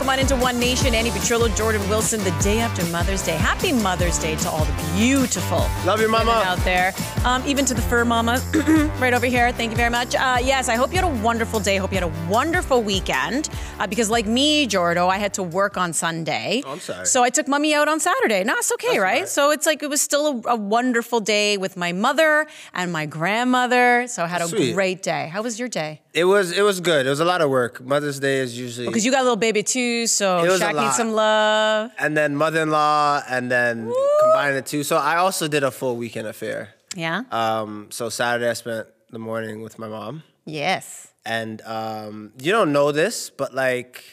welcome into One Nation. Andi Petrillo, Jordan Wilson, the day after Mother's Day. Happy Mother's Day to all the beautiful Love you, mama. out there, um, even to the fur mama right over here. Thank you very much. Uh, yes, I hope you had a wonderful day. Hope you had a wonderful weekend. Uh, because like me, Jordo, I had to work on Sunday. Oh, I'm sorry. So I took mommy out on Saturday. No, it's okay, That's right? right. So it's like it was still a, a wonderful day with my mother and my grandmother. So I had a Sweet. great day. How was your day? It was it was good. It was a lot of work. Mother's Day is usually Because you got a little baby too, so It was a Shaq needs some love. and then mother-in-law and then combine the two. So I also did a full weekend affair. Yeah. Um, so Saturday I spent the morning with my mom, yes. and um, you don't know this, but like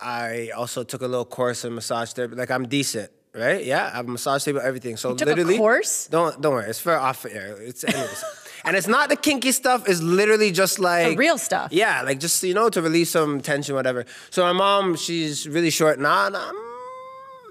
I also took a little course in massage therapy. Like I'm decent, right? Yeah, I have a massage table, everything. So literally, course? Don't don't worry, it's for off air. It's anyways. And it's not the kinky stuff. It's literally just like the real stuff. Yeah, like just you know to release some tension, whatever. So my mom, she's really short. Nah, nah.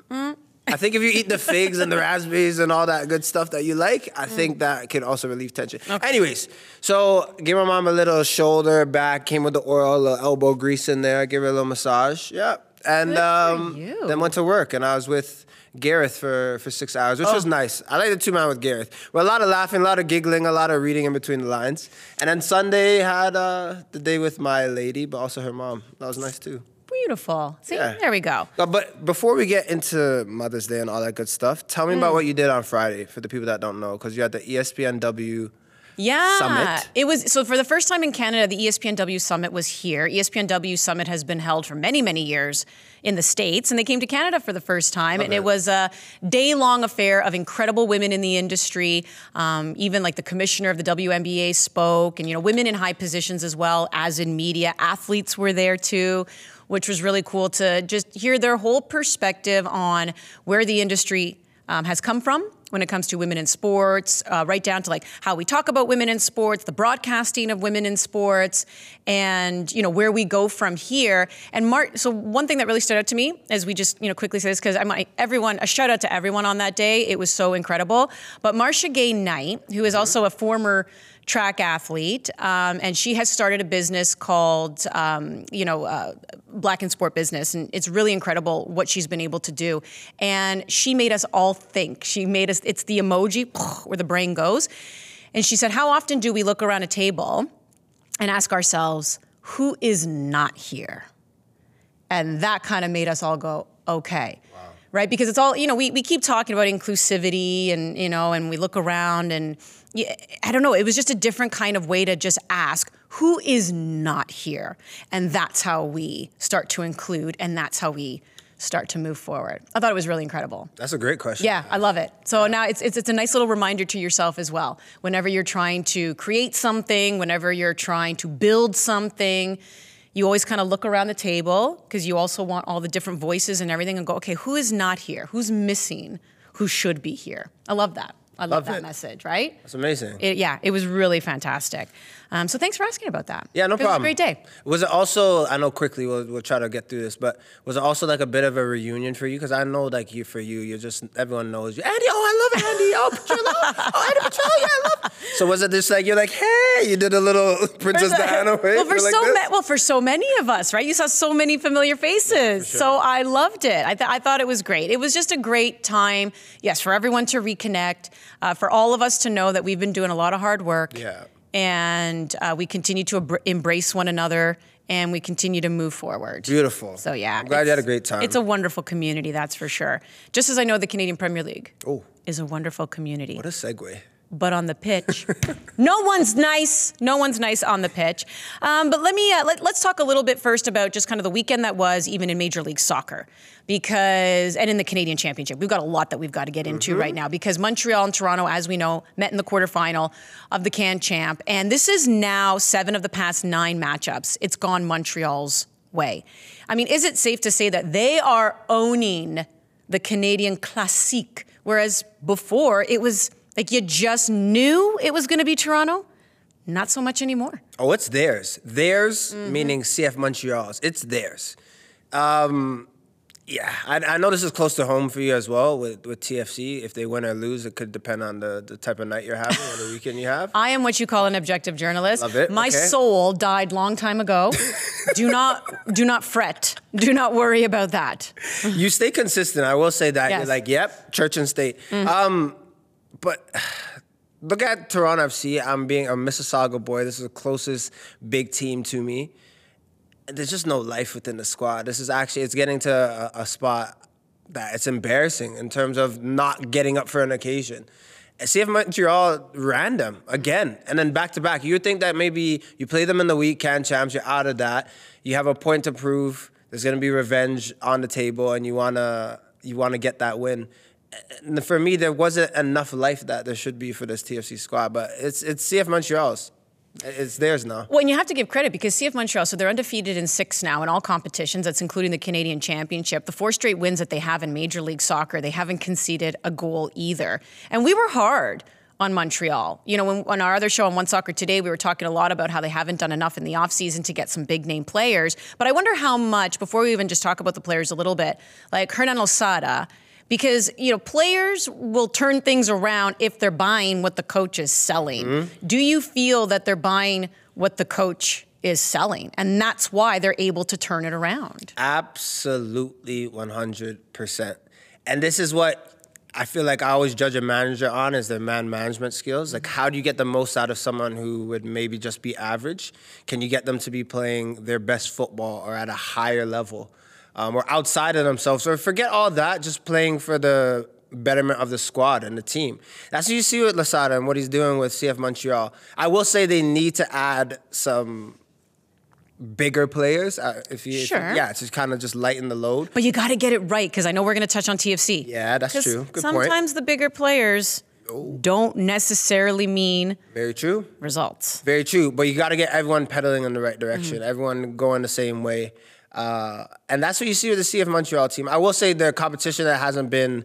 mm. I think if you eat the figs and the raspberries and all that good stuff that you like, I think that can also relieve tension. Okay. Anyways, so give my mom a little shoulder back, came with the oil, a little elbow grease in there, give her a little massage. Yeah. And um, then went to work and I was with Gareth for, for six hours, which was Oh. nice. I like the two man with Gareth. Well, a lot of laughing, a lot of giggling, a lot of reading in between the lines. And then Sunday had uh, the day with my lady, but also her mom. That was nice too. Beautiful. See, Yeah. there we go. Uh, but before we get into Mother's Day and all that good stuff, tell me Mm. about what you did on Friday for the people that don't know, because you had the ESPNW. Yeah. Summit. It was so for the first time in Canada, the ESPNW Summit was here. ESPNW Summit has been held for many, many years in the States, and they came to Canada for the first time. and it it. was a day long affair of incredible women in the industry. Um, even like the commissioner of the WNBA spoke, and you know, women in high positions as well as in media. Athletes were there too. Which was really cool to just hear their whole perspective on where the industry um, has come from when it comes to women in sports, uh, right down to like how we talk about women in sports, the broadcasting of women in sports, and you know where we go from here. And Mar- so one thing that really stood out to me, as we just you know quickly say this, because I'm everyone a shout out to everyone on that day. It was so incredible. But Marcia Gay Knight, who is also a former track athlete, um, and she has started a business called, um, you know, uh, Black in Sport Business, and it's really incredible what she's been able to do. And she made us all think. She made us. It's the emoji where the brain goes, and she said, "How often do we look around a table and ask ourselves, who is not here?" And that kind of made us all go, okay. Right? Because it's all, you know, we, we keep talking about inclusivity and, you know, and we look around and I don't know, it was just a different kind of way to just ask, who is not here? And that's how we start to include and that's how we start to move forward. I thought it was really incredible. That's a great question. Yeah, I love it. So now it's, it's it's a nice little reminder to yourself as well. Whenever you're trying to create something, whenever you're trying to build something, you always kind of look around the table because you also want all the different voices and everything and go, okay, who is not here? Who's missing? Who should be here? I love that. I love, that it. message, right? That's amazing. It, yeah, it was really fantastic. Um, so thanks for asking about that. yeah, no it problem. Was a great day. Was it also? I know quickly. We'll, we'll try to get through this, but was it also like a bit of a reunion for you? Because I know, like you, for you, you're just everyone knows you. Andi, oh, I love Andi. Oh, Petrillo. Oh, Andi Petrillo. Yeah, I love. So was it just like you're like, hey, you did a little Princess Diana way? well, for You're like so this? ma- well, for so many of us, right? You saw so many familiar faces, so I loved it. I, th- I thought it was great. It was just a great time, yes, for everyone to reconnect, uh, for all of us to know that we've been doing a lot of hard work, Yeah. and uh, we continue to abr- embrace one another, and we continue to move forward. Beautiful. So yeah, I'm glad you had a great time. It's a wonderful community, that's for sure. Just as I know the Canadian Premier League oh, is a wonderful community what a segue. But on the pitch, no one's nice. No one's nice on the pitch. Um, but let me uh, let, let's talk a little bit first about just kind of the weekend that was, even in Major League Soccer, because and in the Canadian Championship, we've got a lot that we've got to get into right now because Montreal and Toronto, as we know, met in the quarterfinal of the Can Champ, and this is now seven of the past nine matchups. It's gone Montreal's way. I mean, is it safe to say that they are owning the Canadian Classique, whereas before it was like you just knew it was going to be Toronto? Not so much anymore. Oh, it's theirs. Theirs, Mm-hmm. meaning CF Montreal's. It's theirs. Um, Yeah, I, I know this is close to home for you as well with, with TFC. If they win or lose, it could depend on the, the type of night you're having or the weekend you have. I am what you call an objective journalist. Love it, My okay. soul died long time ago. do not do not fret. Do not worry about that. you stay consistent. I will say that. Yes. You're like, yep, church and state. Um, but look at Toronto FC. I'm being a Mississauga boy. This is the closest big team to me. There's just no life within the squad. This is actually it's getting to a, a spot that it's embarrassing in terms of not getting up for an occasion. CF Montreal random again, and then back to back. You would think that maybe you play them in the week, can champs, you're out of that. You have a point to prove. There's gonna be revenge on the table, and you wanna you wanna get that win. For me, there wasn't enough life that there should be for this TFC squad, but it's it's CF Montreal's. It's theirs now. Well, and you have to give credit because CF Montreal, so they're undefeated in six now in all competitions. That's including the Canadian Championship. The four straight wins that they have in Major League Soccer, they haven't conceded a goal either. And we were hard on Montreal. You know, when, on our other show on One Soccer Today, we were talking a lot about how they haven't done enough in the offseason to get some big name players. But I wonder how much, before we even just talk about the players a little bit, like Hernan Losada, because you know players will turn things around if they're buying what the coach is selling. Mm-hmm. Do you feel that they're buying what the coach is selling, and that's why they're able to turn it around? Absolutely 100%. And this is what I feel like I always judge a manager on is their man management skills. Like, how do you get the most out of someone who would maybe just be average? Can you get them to be playing their best football or at a higher level um, or outside of themselves? Or forget all that, just playing for the betterment of the squad and the team. That's what you see with Losada and what he's doing with CF Montreal. I will say they need to add some bigger players. Uh, if you, if you- Sure. yeah, to kind of just lighten the load. But you got to get it right because I know we're going to touch on TFC. Yeah, that's true. Good point. Oh. sometimes the bigger players don't necessarily mean Very true. results. Very true. But you got to get everyone pedaling in the right direction. Mm-hmm. Everyone going the same way. Uh, and that's what you see with the CF Montreal team. I will say their competition that hasn't been,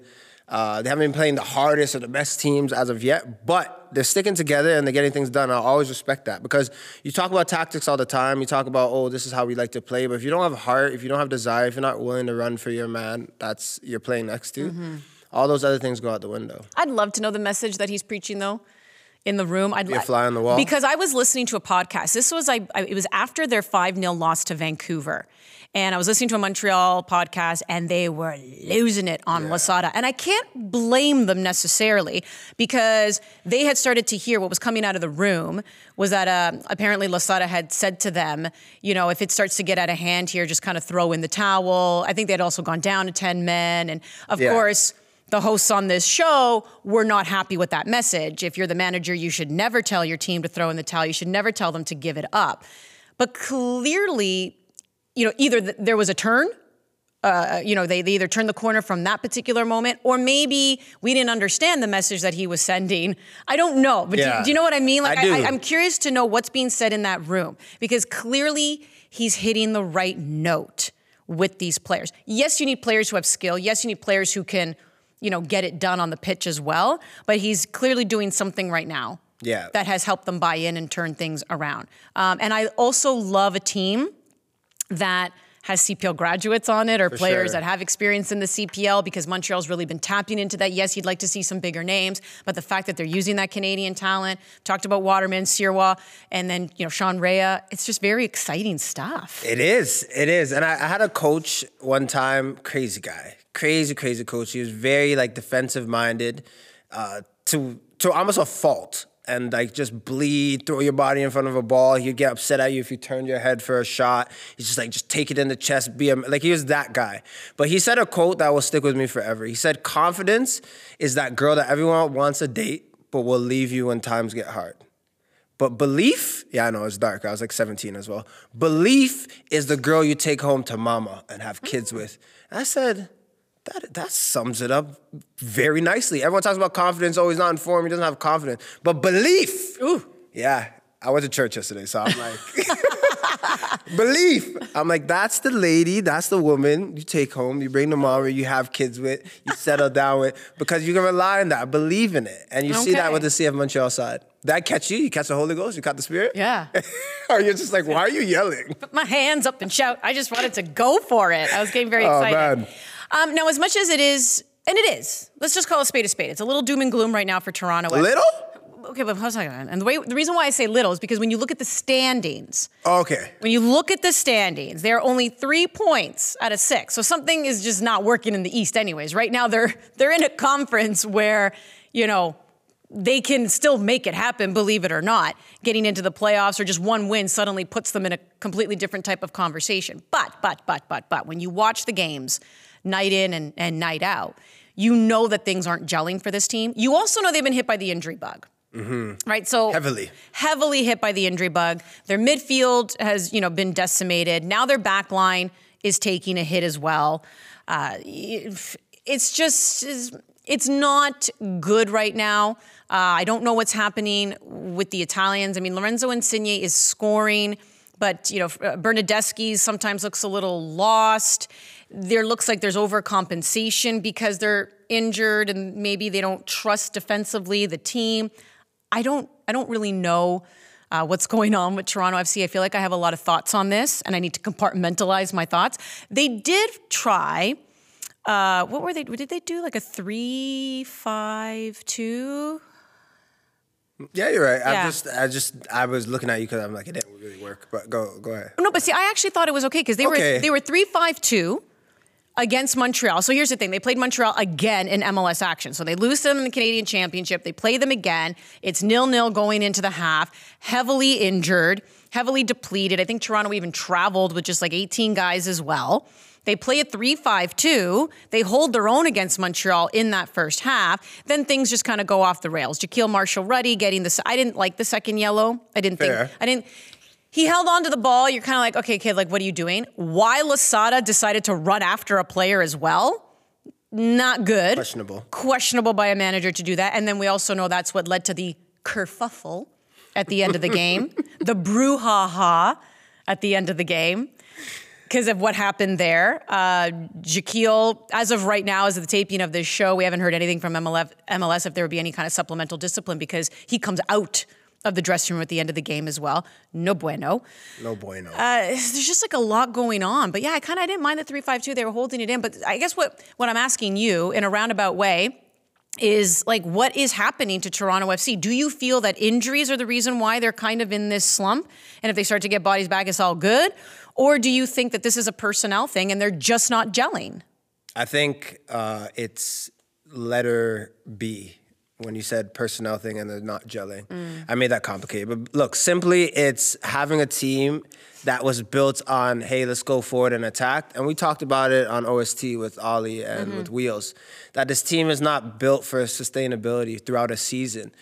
uh, they haven't been playing the hardest or the best teams as of yet, but they're sticking together and they're getting things done. I always respect that because you talk about tactics all the time. You talk about, oh, this is how we like to play. But if you don't have heart, if you don't have desire, if you're not willing to run for your man that's you're playing next to, Mm-hmm. all those other things go out the window. I'd love to know the message that he's preaching though in the room. I'd Be a fly on the wall? because I was listening to a podcast. This was I, I it was after their 5-0 loss to Vancouver. And I was listening to a Montreal podcast and they were losing it on Losada. And I can't blame them necessarily because they had started to hear what was coming out of the room was that uh, apparently Losada had said to them, you know, if it starts to get out of hand here, just kind of throw in the towel. I think they had also gone down to 10 men. And of Yeah. course, the hosts on this show were not happy with that message. If you're the manager, you should never tell your team to throw in the towel. You should never tell them to give it up. But clearly, you know, either th- there was a turn, uh, you know, they, they either turned the corner from that particular moment, or maybe we didn't understand the message that he was sending. I don't know, but do- Yeah. do, you know what I mean? Like, I do. I, I'm curious to know what's being said in that room because clearly he's hitting the right note with these players. Yes, you need players who have skill. Yes, you need players who can, you know, get it done on the pitch as well. But he's clearly doing something right now. Yeah. That has helped them buy in and turn things around. Um, and I also love a team that has CPL graduates on it or players sure. that have experience in the CPL because Montreal's really been tapping into that. Yes, you'd like to see some bigger names, but the fact that they're using that Canadian talent, talked about Waterman, Sirwa, and then, you know, Sean Rea, it's just very exciting stuff. It is. It is. And I, I had a coach one time, crazy guy, crazy, crazy coach. He was very like defensive minded, uh, to to almost a fault. And like just bleed, throw your body in front of a ball. He'd get upset at you if you turned your head for a shot. He's just like, just take it in the chest, be a like he was that guy. But he said a quote that will stick with me forever. He said, Confidence is that girl that everyone wants to date, but will leave you when times get hard. But belief, yeah, I know it's dark. I was like 17 as well. Belief is the girl you take home to mama and have kids with. And I said, that, that sums it up very nicely. Everyone talks about confidence, oh, he's not informed, he doesn't have confidence. But belief, Ooh. yeah, I went to church yesterday, so I'm like, belief. I'm like, that's the lady, that's the woman you take home, you bring the mama, you have kids with, you settle down with, because you can rely on that, believe in it. And you see that with the CF Montreal side. Did I catch you? You catch the Holy Ghost? You caught the Spirit? Yeah. or you're just like, why are you yelling? Put my hands up and shout. I just wanted to go for it. I was getting very Oh, excited. man. Um, now, as much as it is, and it is, let's just call a spade a spade. It's a little doom and gloom right now for Toronto. A little? Okay, but hold on. And the way the reason why I say little is because when you look at the standings, Okay. when you look at the standings, they're only three points out of six. So something is just not working in the East, anyways. Right now, they're they're in a conference where you know they can still make it happen, believe it or not. Getting into the playoffs or just one win suddenly puts them in a completely different type of conversation. But but but but but when you watch the games night in and, and night out, you know that things aren't gelling for this team. You also know they've been hit by the injury bug. Right, so Heavily. heavily hit by the injury bug. Their midfield has, you know, been decimated. Now their back line is taking a hit as well. Uh, it's just, it's not good right now. Uh, I don't know what's happening with the Italians. I mean, Lorenzo Insigne is scoring, but you know, Bernardeschi sometimes looks a little lost. There looks like there's overcompensation because they're injured and maybe they don't trust defensively the team. I don't I don't really know uh, what's going on with Toronto FC. I feel like I have a lot of thoughts on this, and I need to compartmentalize my thoughts. They did try. Uh, what were they? Did they do like a three-five-two? Yeah, you're right. Yeah. I just, I just, I was looking at you because I'm like, it didn't really work. But go, go ahead. No, but see, I actually thought it was okay because they Okay. were they were three-five-two against Montreal. So here's the thing: they played Montreal again in MLS action. So they lose them in the Canadian Championship. They play them again. It's nil-nil going into the half. Heavily injured, heavily depleted. I think Toronto even traveled with just like 18 guys as well. They play a 3 5 2. They hold their own against Montreal in that first half. Then things just kind of go off the rails. Jahkeele Marshall-Rutty getting the. I didn't like the second yellow. I didn't Fair. think. I didn't. He held on to the ball. You're kind of like, okay, kid, like, what are you doing? Why Losada decided to run after a player as well? Not good. Questionable. Questionable by a manager to do that. And then we also know that's what led to the kerfuffle at the end of the game, the brouhaha at the end of the game because of what happened there. Uh, Jahkeele, as of right now, as of the taping of this show, we haven't heard anything from MLF, MLS if there would be any kind of supplemental discipline because he comes out of the dressing room at the end of the game as well. No bueno. No bueno. Uh, there's just like a lot going on. But yeah, I kind of didn't mind the three five two. They were holding it in. But I guess what what I'm asking you in a roundabout way is like what is happening to Toronto FC? Do you feel that injuries are the reason why they're kind of in this slump? And if they start to get bodies back, it's all good? Or do you think that this is a personnel thing and they're just not gelling? I think uh, it's letter B when you said personnel thing and they're not gelling. Mm. I made that complicated. But look, simply it's having a team that was built on, hey, let's go forward and attack. And we talked about it on OST with Ollie and mm-hmm. with Wheels, that this team is not built for sustainability throughout a season.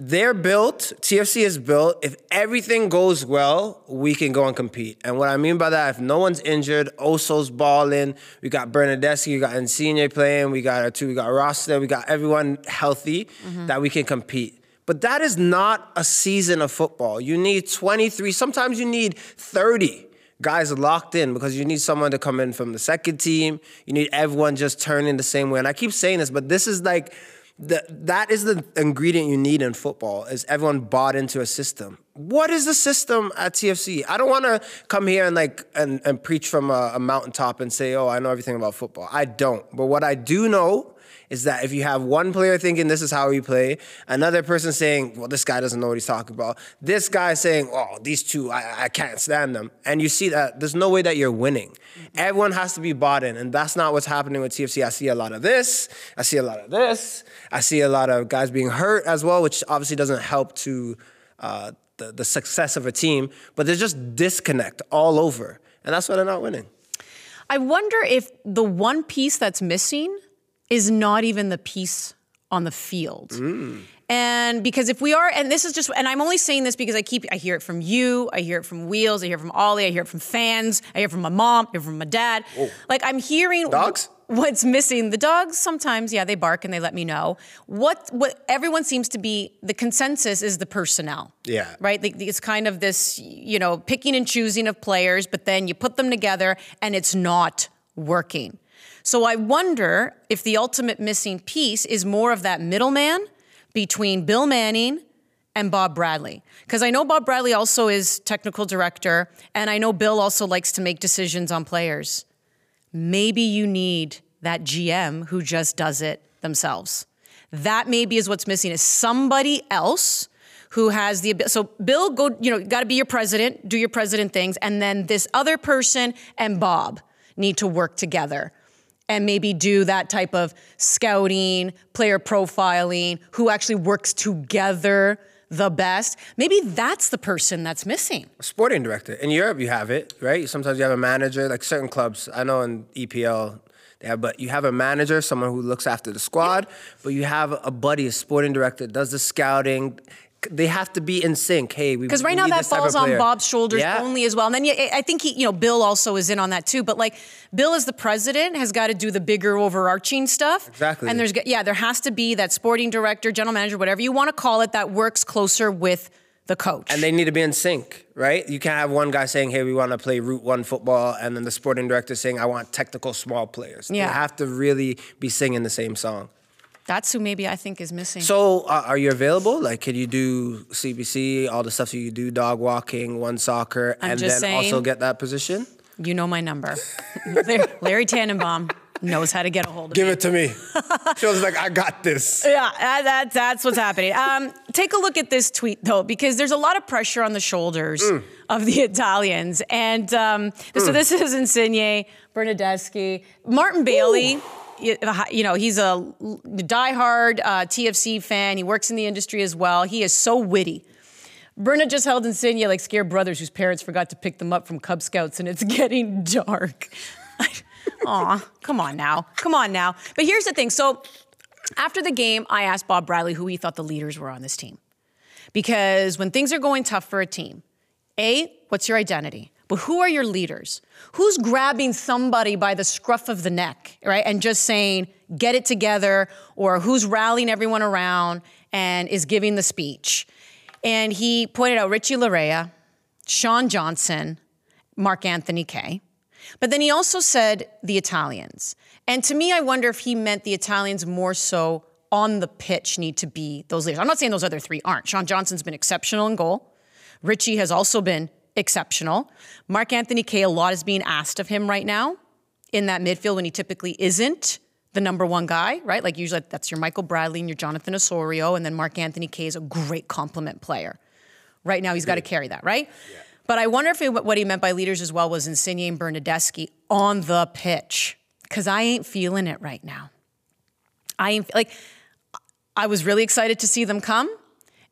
They're built, TFC is built. If everything goes well, we can go and compete. And what I mean by that, if no one's injured, Oso's balling, we got Bernardeschi, we got Insigne playing, we got our two, we got Rasta, we got everyone healthy, mm-hmm. that we can compete. But that is not a season of football. You need 23, sometimes you need 30 guys locked in because you need someone to come in from the second team. You need everyone just turning the same way. And I keep saying this, but this is like, the, that is the ingredient you need in football is everyone bought into a system. What is the system at tfc i don't want to come here and like and, and preach from a, a mountaintop and say oh i know everything about football. I don't. But what i do know is that if you have one player thinking this is how we play, another person saying, well, this guy doesn't know what he's talking about, this guy saying, oh, these two, I, I can't stand them. And you see that there's no way that you're winning. Everyone has to be bought in, and that's not what's happening with TFC. I see a lot of this, I see a lot of this, I see a lot of guys being hurt as well, which obviously doesn't help to uh, the, the success of a team, but there's just disconnect all over. And that's why they're not winning. I wonder if the one piece that's missing is not even the piece on the field. And because if we are, and this is just, and I'm only saying this because I keep, I hear it from you, I hear it from Wheels, I hear it from Ollie, I hear it from fans, I hear it from my mom, I hear it from my dad. Oh. Like I'm hearing Dogs? what's missing. The dogs sometimes, yeah, they bark and they let me know. What what everyone seems to be the consensus is the personnel. Yeah. Right? Like, It's kind of this, you know, picking and choosing of players, but then you put them together and it's not working. So I wonder if the ultimate missing piece is more of that middleman between Bill Manning and Bob Bradley. Because I know Bob Bradley also is technical director, and I know Bill also likes to make decisions on players. Maybe you need that GM who just does it themselves. That maybe is what's missing is somebody else who has the ability. so Bill go you know got to be your president, do your president things and then this other person and Bob need to work together and maybe do that type of scouting, player profiling, who actually works together the best. Maybe that's the person that's missing. Sporting director. In Europe, you have it, right? Sometimes you have a manager, like certain clubs. I know in EPL, they have, but you have a manager, someone who looks after the squad, yeah. but you have a buddy, a sporting director, does the scouting, they have to be in sync. Hey, because right now that falls on Bob's shoulders yeah. only as well. And then yeah, I think he, you know, Bill also is in on that too. But like Bill as the president has got to do the bigger overarching stuff. Exactly. And there's yeah, there has to be that sporting director, general manager, whatever you want to call it, that works closer with the coach. And they need to be in sync, right? You can't have one guy saying, "Hey, we want to play Route One football," and then the sporting director saying, "I want technical small players." Yeah. They have to really be singing the same song. That's who maybe I think is missing. So, uh, are you available? Like, can you do CBC, all the stuff that you do, dog walking, one soccer, I'm and then saying, also get that position? You know my number. Larry Tanenbaum knows how to get a hold of Give me. it to me. she was like, I got this. Yeah, that, that's what's happening. Um, take a look at this tweet, though, because there's a lot of pressure on the shoulders mm. of the Italians. And um, mm. so this is Insigne, Bernardeschi, Martin Bailey. Ooh you know, he's a diehard uh, TFC fan. He works in the industry as well. He is so witty. Berna just held Insigne like scared brothers whose parents forgot to pick them up from Cub Scouts, and it's getting dark. Aw, come on now. Come on now. But here's the thing. So after the game, I asked Bob Bradley who he thought the leaders were on this team. Because when things are going tough for a team, A, what's your identity? But who are your leaders? Who's grabbing somebody by the scruff of the neck, right? And just saying, get it together, or who's rallying everyone around and is giving the speech. And he pointed out Richie Laryea, Sean Johnson, Mark Anthony Kaye. But then he also said the Italians. And to me, I wonder if he meant the Italians more so on the pitch need to be those leaders. I'm not saying those other three aren't. Sean Johnson's been exceptional in goal. Richie has also been exceptional. Mark Anthony Kaye, a lot is being asked of him right now in that midfield when he typically isn't the number one guy, right? Like usually that's your Michael Bradley and your Jonathan Osorio, and then Mark Anthony Kaye is a great complement player. Right now he's got to carry that, right? Yeah. But I wonder if it, what he meant by leaders as well was Insigne and Bernardeschi on the pitch, because I ain't feeling it right now. I ain't like. I was really excited to see them come,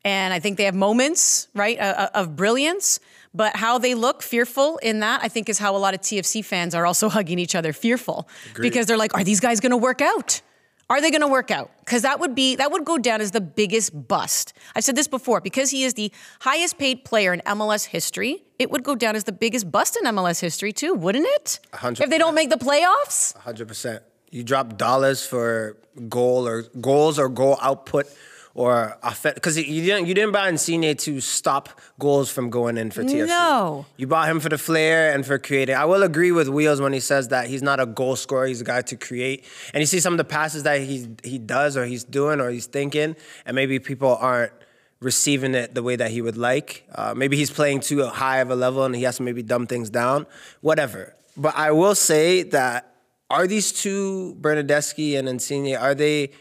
and I think they have moments, right, uh, of brilliance. But how they look fearful in that, I think, is how a lot of TFC fans are also hugging each other fearful Agreed. because they're like, are these guys going to work out? Are they going to work out? Because that would be that would go down as the biggest bust. I've said this before. Because he is the highest paid player in MLS history, it would go down as the biggest bust in MLS history too, wouldn't it? 100. If they don't make the playoffs. Hundred percent. You drop dollars for goal or goals or goal output or because you didn't you didn't buy Insigne to stop goals from going in for TFC. No, you bought him for the flair and for creating. I will agree with Wheels when he says that he's not a goal scorer; he's a guy to create. And you see some of the passes that he he does, or he's doing, or he's thinking, and maybe people aren't receiving it the way that he would like. Uh, maybe he's playing too high of a level, and he has to maybe dumb things down. Whatever. But I will say that are these two Bernardeschi and Insigne are they?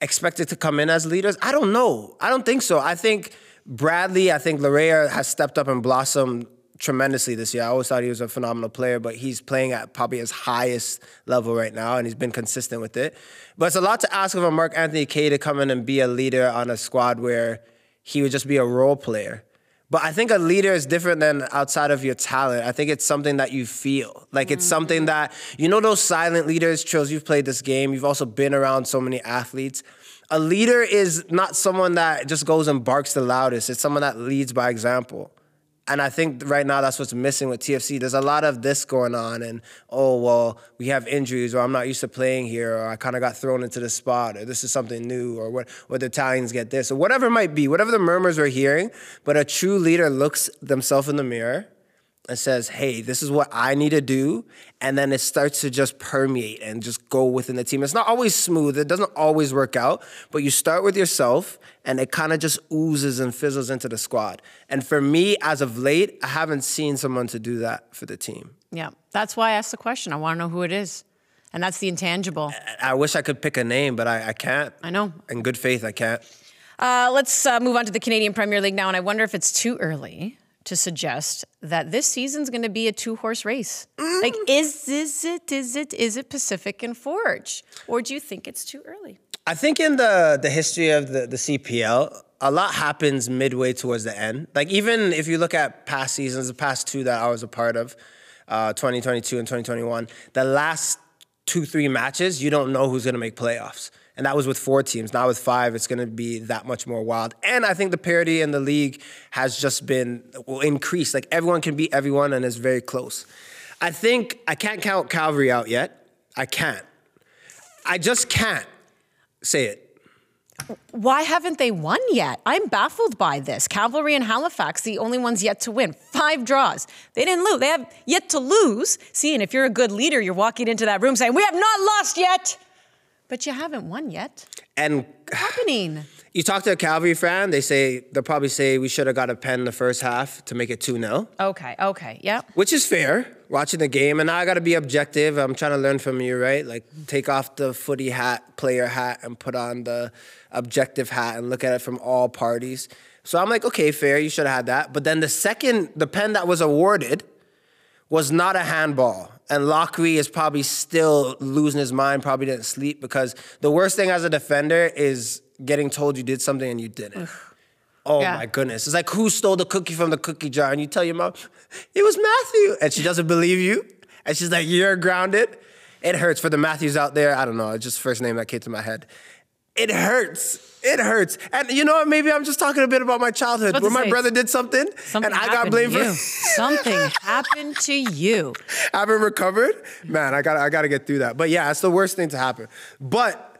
Expected to come in as leaders? I don't know. I don't think so. I think Bradley, I think Laryea has stepped up and blossomed tremendously this year. I always thought he was a phenomenal player, but he's playing at probably his highest level right now, and he's been consistent with it. But it's a lot to ask of a Mark Anthony Kaye to come in and be a leader on a squad where he would just be a role player. But I think a leader is different than outside of your talent. I think it's something that you feel. Like it's mm-hmm. something that, you know, those silent leaders, Trills, you've played this game, you've also been around so many athletes. A leader is not someone that just goes and barks the loudest, it's someone that leads by example. And I think right now that's what's missing with TFC. There's a lot of this going on, and oh, well, we have injuries, or I'm not used to playing here, or I kind of got thrown into the spot, or this is something new, or what, or the Italians get this, or whatever it might be, whatever the murmurs we're hearing. But a true leader looks themselves in the mirror and says, hey, this is what I need to do. And then it starts to just permeate and just go within the team. It's not always smooth, it doesn't always work out, but you start with yourself and it kind of just oozes and fizzles into the squad. And for me, as of late, I haven't seen someone to do that for the team. Yeah, that's why I asked the question. I want to know who it is. And that's the intangible. I wish I could pick a name, but I, I can't. I know. In good faith, I can't. Uh, let's uh, move on to the Canadian Premier League now, and I wonder if it's too early to suggest that this season's going to be a two-horse race. Mm. Like, is is it is it is it Pacific and Forge, or do you think it's too early? I think in the the history of the the CPL, a lot happens midway towards the end. Like even if you look at past seasons, the past two that I was a part of, uh, 2022 and 2021, the last two three matches, you don't know who's going to make playoffs and that was with four teams. Now with five, it's going to be that much more wild. And I think the parity in the league has just been will increase. Like everyone can beat everyone, and it's very close. I think I can't count Calgary out yet. I can't. I just can't say it. Why haven't they won yet? I'm baffled by this. Cavalry and Halifax, the only ones yet to win. Five draws. They didn't lose. They have yet to lose. See, and if you're a good leader, you're walking into that room saying, We have not lost yet. But you haven't won yet. And happening. You talk to a Calgary fan, they say they'll probably say we should have got a pen the first half to make it 2-0. Okay, okay, yeah. Which is fair, watching the game. And now I gotta be objective. I'm trying to learn from you, right? Like take off the footy hat, player hat, and put on the objective hat and look at it from all parties. So I'm like, okay, fair, you should have had that. But then the second, the pen that was awarded was not a handball and Lockry is probably still losing his mind, probably didn't sleep because the worst thing as a defender is getting told you did something and you didn't. Oh yeah. my goodness. It's like who stole the cookie from the cookie jar? And you tell your mom, it was Matthew. And she doesn't believe you. And she's like, you're grounded. It hurts for the Matthews out there. I don't know. It's just first name that came to my head. It hurts. It hurts. And you know what? Maybe I'm just talking a bit about my childhood where my say, brother did something, something and I got blamed for Something happened to you. I haven't recovered. Man, I got I got to get through that. But yeah, it's the worst thing to happen. But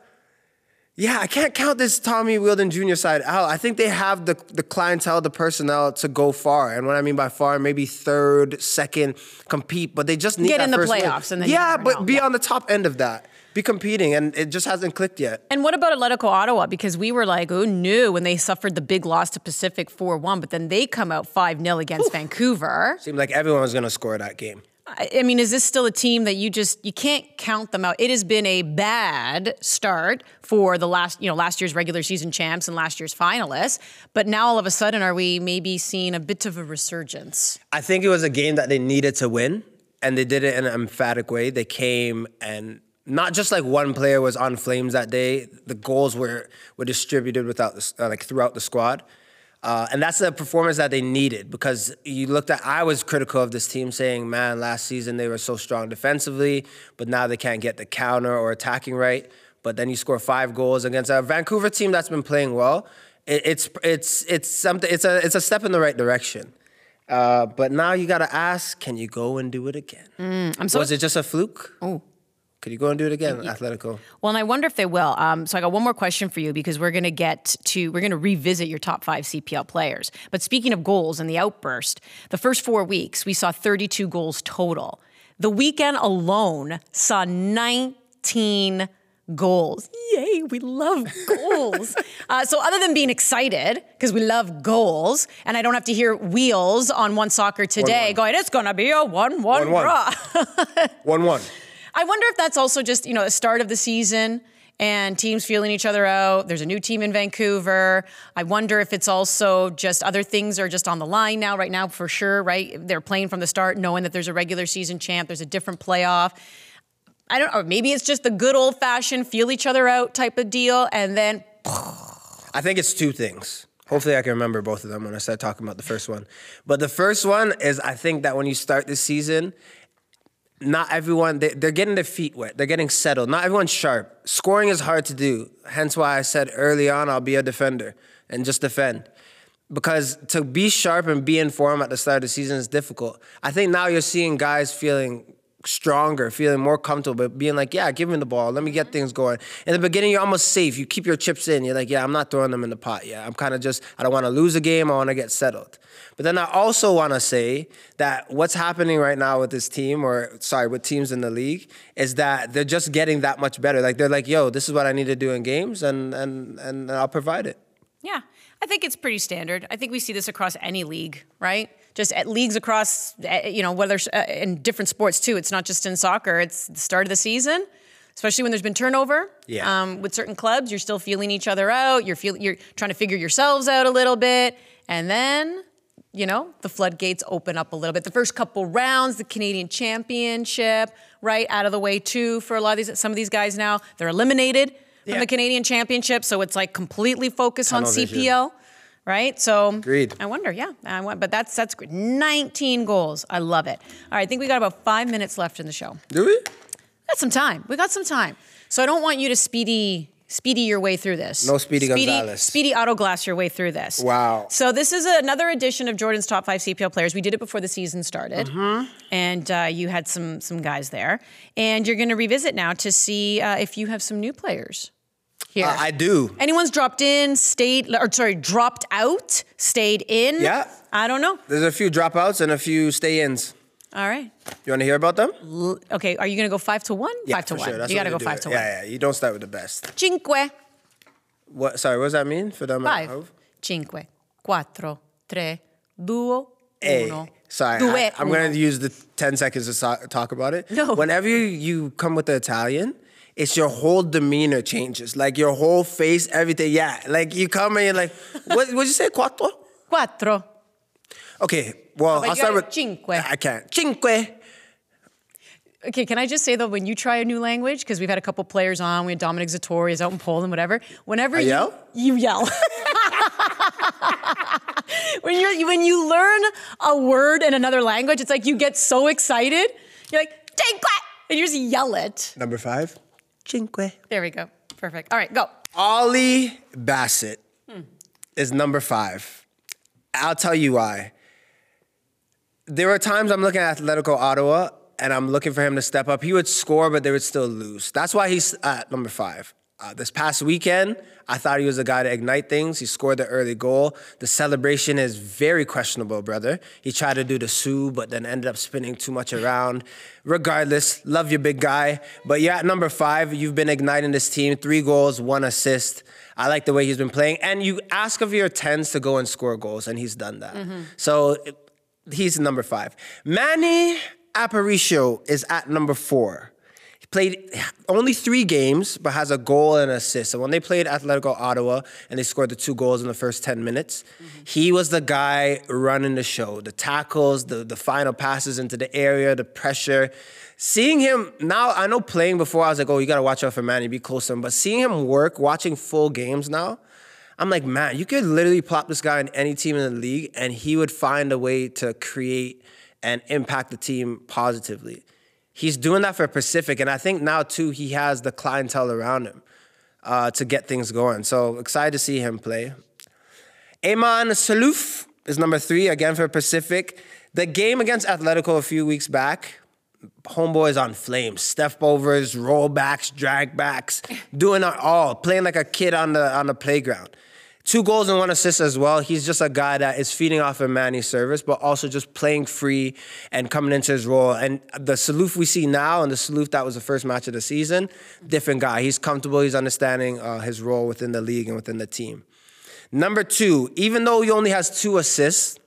yeah, I can't count this Tommy Wheeldon Jr. side out. I think they have the, the clientele, the personnel to go far. And what I mean by far, maybe third, second, compete, but they just need get in the playoffs. Win. And then yeah, but know. be on the top end of that be competing, and it just hasn't clicked yet. And what about Atletico Ottawa? Because we were like, oh no, when they suffered the big loss to Pacific 4 1, but then they come out 5 0 against Ooh. Vancouver. Seemed like everyone was going to score that game. I mean, is this still a team that you just you can't count them out? It has been a bad start for the last, you know, last year's regular season champs and last year's finalists. But now all of a sudden, are we maybe seeing a bit of a resurgence? I think it was a game that they needed to win, and they did it in an emphatic way. They came and not just like one player was on flames that day. The goals were were distributed without the, uh, like throughout the squad, uh, and that's the performance that they needed. Because you looked at, I was critical of this team, saying, "Man, last season they were so strong defensively, but now they can't get the counter or attacking right." But then you score five goals against a Vancouver team that's been playing well. It, it's it's it's something. It's a it's a step in the right direction. Uh, but now you got to ask, can you go and do it again? Mm, I'm so was it just a fluke? Oh. Could you go and do it again, Atletico? Well, and I wonder if they will. Um, so I got one more question for you because we're going to get to we're going to revisit your top five CPL players. But speaking of goals and the outburst, the first four weeks we saw 32 goals total. The weekend alone saw 19 goals. Yay, we love goals. uh, so, other than being excited, because we love goals, and I don't have to hear wheels on one soccer today one, one. going, it's going to be a 1 1 draw. 1 1. I wonder if that's also just, you know, the start of the season and teams feeling each other out. There's a new team in Vancouver. I wonder if it's also just other things are just on the line now, right now, for sure, right? They're playing from the start, knowing that there's a regular season champ, there's a different playoff. I don't know, maybe it's just the good old fashioned feel each other out type of deal, and then. I think it's two things. Hopefully, I can remember both of them when I start talking about the first one. But the first one is I think that when you start the season not everyone they, are getting their feet wet. They're getting settled. Not everyone's sharp. Scoring is hard to do. Hence why i said early on i'll be a defender and just defend. Because to be sharp and be in form at the start of the season is difficult. I think now you're seeing guys feeling stronger, feeling more comfortable, but being like, yeah, give me the ball. Let me get mm-hmm. things going. In the beginning, you're almost safe. You keep your chips in. You're like, yeah, I'm not throwing them in the pot. Yeah, I'm kind of just, I don't want to lose a game. I want to get settled. But then I also want to say that what's happening right now with this team, or sorry, with teams in the league, is that they're just getting that much better. Like they're like, yo, this is what I need to do in games, and and and I'll provide it. Yeah, I think it's pretty standard. I think we see this across any league, right? Just at leagues across, uh, you know, whether uh, in different sports too. It's not just in soccer. It's the start of the season, especially when there's been turnover. Yeah. Um, with certain clubs, you're still feeling each other out. You're feel, you're trying to figure yourselves out a little bit, and then you know, the floodgates open up a little bit. The first couple rounds, the Canadian Championship, right out of the way too for a lot of these. Some of these guys now they're eliminated from the Canadian Championship, so it's like completely focused on Tunnel vision. Right? So Agreed. I wonder, yeah, I want, but that's that's great. 19 goals, I love it. All right, I think we got about five minutes left in the show. Do we? Got some time. We got some time. So I don't want you to speedy speedy your way through this. No Speedy Gonzalez. Speedy auto glass your way through this. Wow. So this is another edition of Jordan's top five CPL players. We did it before the season started, Mm-hmm. and uh, you had some some guys there, and you're going to revisit now to see uh, if you have some new players here. Uh, I do. Anyone's dropped in, stayed, or sorry, dropped out, stayed in. Yeah. I don't know. There's a few dropouts and a few stay-ins. All right. You want to hear about them? L- Okay. Are you going to go five to one? Yeah, five to one. Sure. You got to go five it. to one. Yeah, yeah. You don't start with the best. Cinque. What? Sorry, what does that mean for them? at Five. home? Cinque. Quattro. Tre. Duo. Hey, Uno. sorry, Due, I, am going to use the 10 seconds to so- talk about it. No. Whenever you, you come with the Italian, it's your whole demeanor changes. Like your whole face, everything. Yeah. Like you come and you're like, what would you say? Quattro? Quattro. Okay. Well, I'll start with cinque. I can't. Cinque. Okay, can I just say though, when you try a new language, because we've had a couple players on, we had Dominic Zattori is out in Poland, whatever. Whenever I you yell? you yell. when you're when you learn a word in another language, it's like you get so excited. You're like, cinque, and you just yell it. Number five. Cinque. There we go. Perfect. All right, go. Ollie Bassett is number five. I'll tell you why. There were times I'm looking at Atletico Ottawa and I'm looking for him to step up. He would score, but they would still lose. That's why he's at number five. Uh, this past weekend, I thought he was a guy to ignite things. He scored the early goal. The celebration is very questionable, brother. He tried to do the Siu, but then ended up spinning too much around. Regardless, love your big guy. But you're at number five. You've been igniting this team. Three goals, one assist. I like the way he's been playing. And you ask of your 10s to go and score goals, and he's done that. Mm-hmm. So he's number five. Manny Aparicio is at number four. Played only three games, but has a goal and an assist. So when they played Atletico Ottawa and they scored the two goals in the first 10 minutes, he was the guy running the show. The tackles, the, the final passes into the area, the pressure. Seeing him now, I know playing before, I was like, oh, you got to watch out for Manny, be close to him. But seeing him work, watching full games now, I'm like, man, you could literally plop this guy in any team in the league and he would find a way to create and impact the team positively. He's doing that for Pacific, and I think now too he has the clientele around him uh, to get things going. So excited to see him play. Eman Saluf is number three again for Pacific. The game against Atletico a few weeks back, homeboys on flames, step overs, rollbacks, dragbacks, doing it all, playing like a kid on the on the playground. Two goals and one assist as well. He's just a guy that is feeding off of Manny's service, but also just playing free and coming into his role. And the Saluf we see now and the Saluf that was the first match of the season, different guy. He's comfortable. He's understanding uh, his role within the league and within the team. Number two, even though he only has two assists,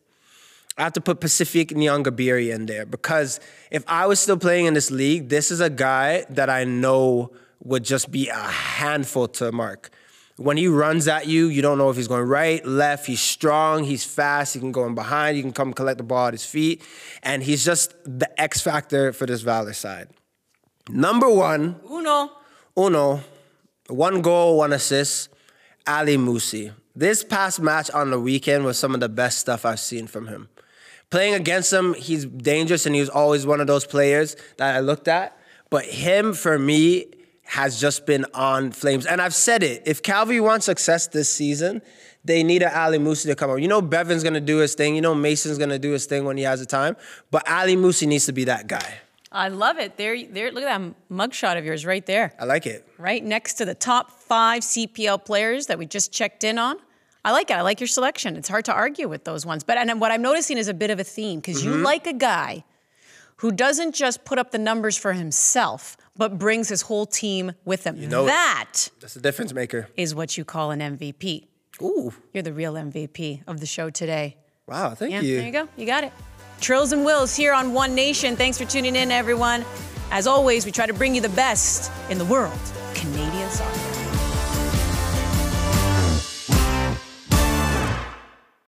I have to put Pacifique Niyongabire in there because if I was still playing in this league, this is a guy that I know would just be a handful to mark. When he runs at you, you don't know if he's going right, left. He's strong, he's fast, he can go in behind, he can come collect the ball at his feet, and he's just the X factor for this Valour side. Number one, Uno. Uno, one goal, one assist, Ali Musse. This past match on the weekend was some of the best stuff I've seen from him. Playing against him, he's dangerous and he was always one of those players that I looked at. But him, for me, has just been on flames. And I've said it if Cavalry wants success this season, they need an Ali Musse to come up. You know, Bevan's gonna do his thing. You know, Mason's gonna do his thing when he has the time. But Ali Musse needs to be that guy. I love it. There, there. Look at that mugshot of yours right there, I like it. right next to the top five CPL players that we just checked in on. I like it. I like your selection. It's hard to argue with those ones. But and what I'm noticing is a bit of a theme because Mm-hmm. you like a guy who doesn't just put up the numbers for himself, but brings his whole team with him. know it. that That's the difference maker. is what you call an MVP. Ooh. You're the real MVP of the show today. Wow, thank Yeah, you. there you go. You got it. Trills and Wills here on One Nation. Thanks for tuning in, everyone. As always, we try to bring you the best in the world